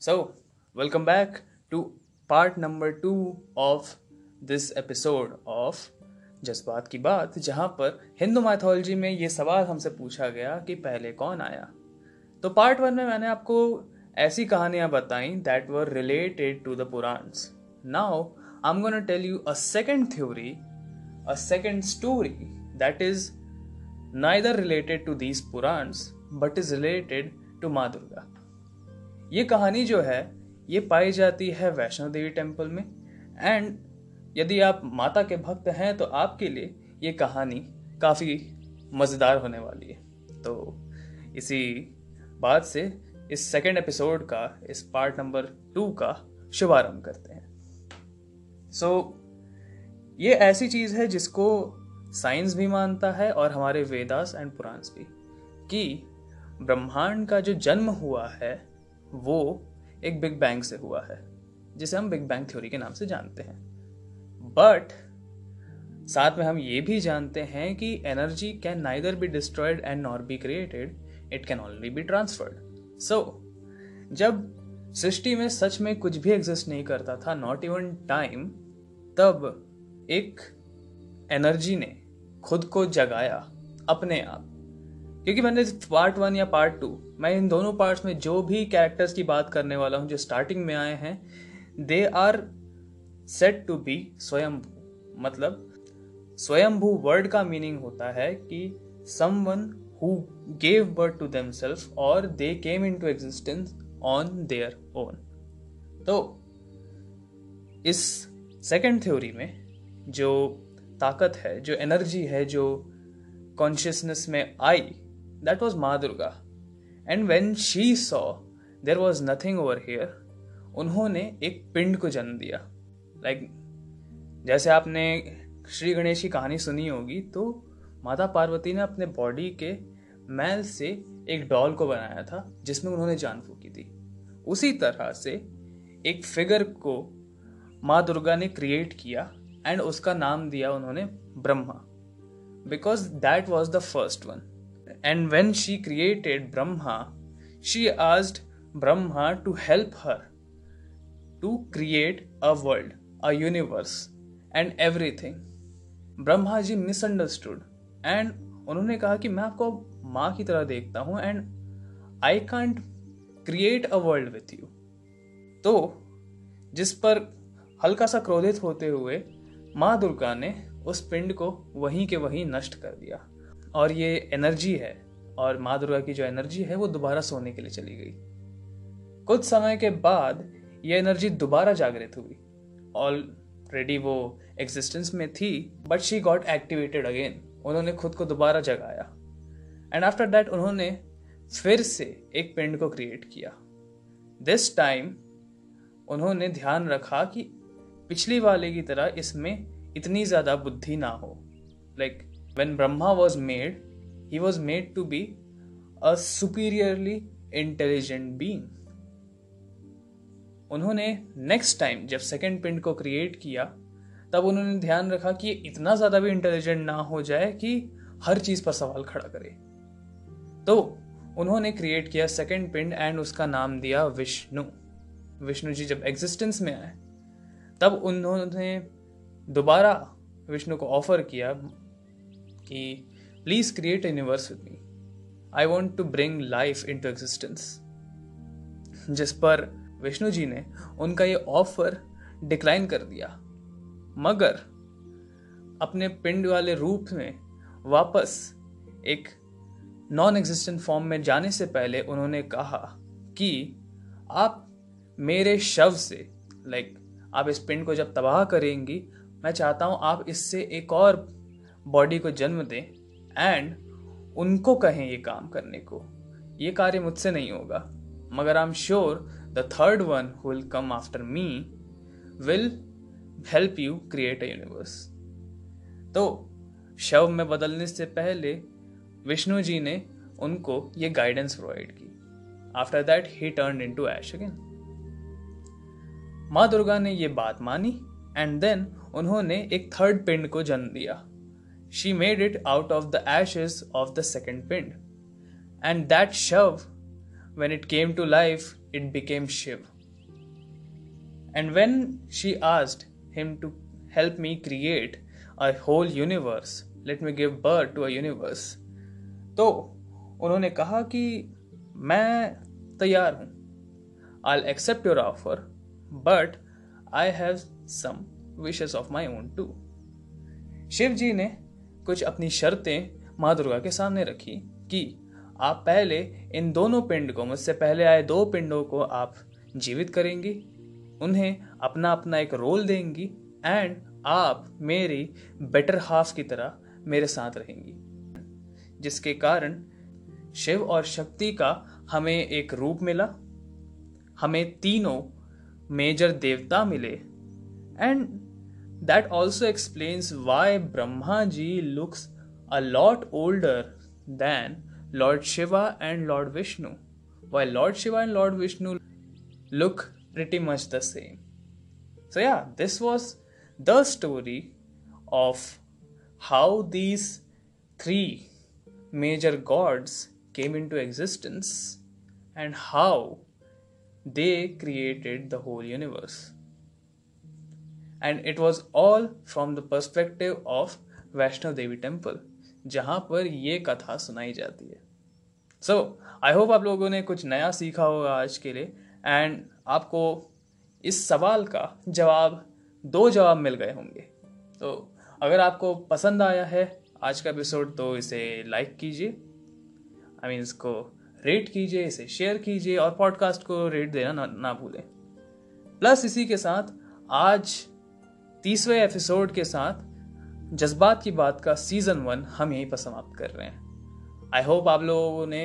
So, welcome back to part number two of this episode of जज्बात की बात जहाँ पर हिंदू माइथोलॉजी में ये सवाल हमसे पूछा गया कि पहले कौन आया? तो पार्ट वन में मैंने आपको ऐसी कहानियाँ बताई that were related to the Puranas now I am gonna tell you a second theory a second story that is neither related to these Puranas but is related to माँ दुर्गा ये कहानी जो है ये पाई जाती है वैष्णो देवी टेंपल में। एंड यदि आप माता के भक्त हैं तो आपके लिए ये कहानी काफ़ी मज़ेदार होने वाली है। तो इसी बात से इस सेकेंड एपिसोड का इस पार्ट नंबर टू का शुभारंभ करते हैं। सो so, ये ऐसी चीज़ है जिसको साइंस भी मानता है और हमारे वेदास एंड पुराण्स भी कि ब्रह्मांड का जो जन्म हुआ है वो एक बिग बैंग से हुआ है, जिसे हम बिग बैंग थ्योरी के नाम से जानते हैं। बट साथ में हम ये भी जानते हैं कि energy can neither be destroyed and not be created it can only be transferred so जब सृष्टि में सच में कुछ भी एग्जिस्ट नहीं करता था नॉट इवन टाइम तब एक एनर्जी ने खुद को जगाया अपने आप। क्योंकि मैंने पार्ट वन या पार्ट टू मैं इन दोनों पार्ट्स में जो भी कैरेक्टर्स की बात करने वाला हूँ, जो स्टार्टिंग में आए हैं they are set to be Swayambhu मतलब स्वयंभू वर्ड का मीनिंग होता है कि someone who gave birth to them self और they came into existence on their own तो इस सेकेंड थ्योरी में जो ताकत है, जो एनर्जी है, जो कॉन्शियसनेस में आई That was Ma Durga. And when she saw there was nothing over here, उन्होंने एक पिंड को जन्म दिया। लाइक like, जैसे आपने श्री गणेश की कहानी सुनी होगी तो माता पार्वती ने अपने बॉडी के मैल से एक डॉल को बनाया था जिसमें उन्होंने जान फूकी थी। उसी तरह से एक फिगर को माँ दुर्गा ने क्रिएट किया एंड उसका नाम दिया उन्होंने Brahma. Because that was the first one And when she created Brahma, she asked Brahma to help her to create a world, a universe, and everything. Brahma ji misunderstood and उन्होंने कहा कि मैं आपको माँ की तरह देखता हूँ and I can't create a world with you तो जिस पर हल्का सा क्रोधित होते हुए माँ दुर्गा ने उस पिंड को वहीं के वहीं नष्ट कर दिया और ये एनर्जी है और माँ दुर्गा की जो एनर्जी है वो दोबारा सोने के लिए चली गई। कुछ समय के बाद ये एनर्जी दोबारा जागृत हुई ऑलरेडी वो एग्जिस्टेंस में थी but she got activated again उन्होंने खुद को दोबारा जगाया। एंड आफ्टर दैट उन्होंने फिर से एक पिंड को क्रिएट किया। दिस टाइम उन्होंने ध्यान रखा कि पिछली वाले की तरह इसमें इतनी ज़्यादा बुद्धि ना हो। Like like, when Brahma was made, he was made to be a superiorly intelligent being. उन्होंने नेक्स्ट टाइम जब सेकेंड पिंड को क्रिएट किया तब उन्होंने ध्यान रखा कि इतना ज़्यादा भी इंटेलिजेंट ना हो जाए कि हर चीज़ पर सवाल खड़ा करे तो उन्होंने क्रिएट किया सेकेंड पिंड एंड उसका नाम दिया विष्णु विष्णु जी जब एग्जिस्टेंस में आए तब उन्होंने दोबारा विष्णु को ऑफ़र किया कि please create universe with me I want to bring life into existence जिस पर विष्णु जी ने उनका ये ऑफ़र डिक्लाइन कर दिया। मगर अपने पिंड वाले रूप में वापस एक नॉन एग्जिस्टेंट फॉर्म में जाने से पहले उन्होंने कहा कि आप मेरे शव से लाइक आप इस पिंड को जब तबाह करेंगी, मैं चाहता हूँ आप इससे एक और बॉडी को जन्म दें एंड उनको कहें ये काम करने को। ये कार्य मुझसे नहीं होगा, मगर I am sure the third one who will come after me will help you create a universe तो शव में बदलने से पहले विष्णु जी ने उनको ये गाइडेंस प्रोवाइड की। After that he turn into ash again माँ दुर्गा ने ये बात मानी एंड देन उन्होंने एक थर्ड पिंड को जन्म दिया। she made it out of the ashes of the second pind. And that shove when it came to life, it became Shiv. And when she asked him to help me create a whole universe, let me give birth to a universe, तो उन्होंने कहा कि मैं तैयार हूं I accept your offer but I have some wishes of my own too Shiv ji ने कुछ अपनी शर्तें माँ दुर्गा के सामने रखी कि आप पहले इन दोनों पिंड को, मुझसे पहले आए दो पिंडों को आप जीवित करेंगी, उन्हें अपना अपना एक रोल देंगी एंड आप मेरी बेटर हाफ़ की तरह मेरे साथ रहेंगी। जिसके कारण शिव और शक्ति का हमें एक रूप मिला, हमें तीनों मेजर देवता मिले and That also explains why Brahma Ji looks a lot older than Lord Shiva and Lord Vishnu, while Lord Shiva and Lord Vishnu look pretty much the same. So, yeah, this was the story of how these three major gods came into existence and how they created the whole universe. And it was all from the perspective of Vaishno Devi temple जहाँ पर ये कथा सुनाई जाती है। सो I hope आप लोगों ने कुछ नया सीखा होगा आज के लिए। एंड आपको इस सवाल का जवाब दो जवाब मिल गए होंगे। तो अगर आपको पसंद आया है आज का एपिसोड तो इसे लाइक कीजिए। आई मीन इसको रेट कीजिए इसे शेयर कीजिए और पॉडकास्ट को रेट देना ना, ना भूलें। प्लस इसी के साथ आज तीसवें एपिसोड के साथ जज्बात की बात का सीज़न वन हम यहीं पर समाप्त कर रहे हैं। आई होप आप लोगों ने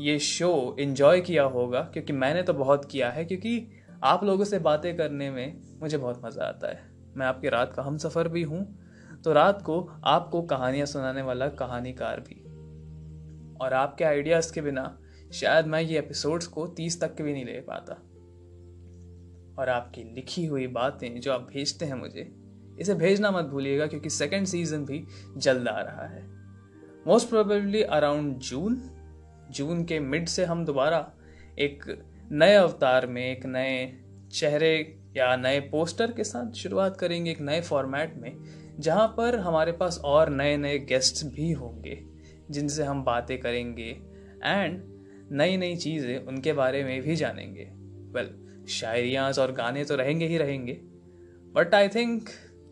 ये शो इन्जॉय किया होगा, क्योंकि मैंने तो बहुत किया है, क्योंकि आप लोगों से बातें करने में मुझे बहुत मज़ा आता है। मैं आपकी रात का हम सफ़र भी हूँ तो रात को आपको कहानियाँ सुनाने वाला कहानीकार भी। और आपके आइडियाज़ के बिना शायद मैं ये एपिसोड्स को तीस तक भी नहीं ले पाता। और आपकी लिखी हुई बातें जो आप भेजते हैं मुझे इसे भेजना मत भूलिएगा क्योंकि सेकेंड सीज़न भी जल्द आ रहा है। Most probably around June June के मिड से हम दोबारा एक नए अवतार में एक नए चेहरे या नए पोस्टर के साथ शुरुआत करेंगे एक नए फॉर्मेट में जहाँ पर हमारे पास और नए नए गेस्ट्स भी होंगे जिनसे हम बातें करेंगे एंड नई नई चीज़ें उनके बारे में भी जानेंगे। वेल well, शायरियाँ और गाने तो रहेंगे ही रहेंगे but I think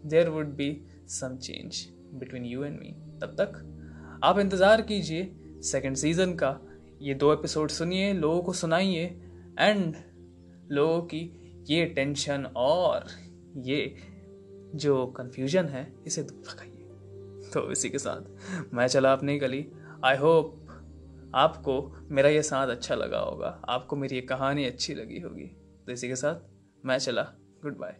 there would be some change between you and me तब तक आप इंतज़ार कीजिए सेकेंड सीज़न का। ये दो एपिसोड सुनिए, लोगों को सुनाइए एंड लोगों की ये टेंशन और ये जो कन्फ्यूज़न है, इसे दूर भगाइए तो इसी के साथ मैं चला अपनी गली। आई होप आपको मेरा ये साथ अच्छा लगा होगा। आपको मेरी ये कहानी अच्छी लगी होगी। तो इसी के साथ मैं चला। Good bye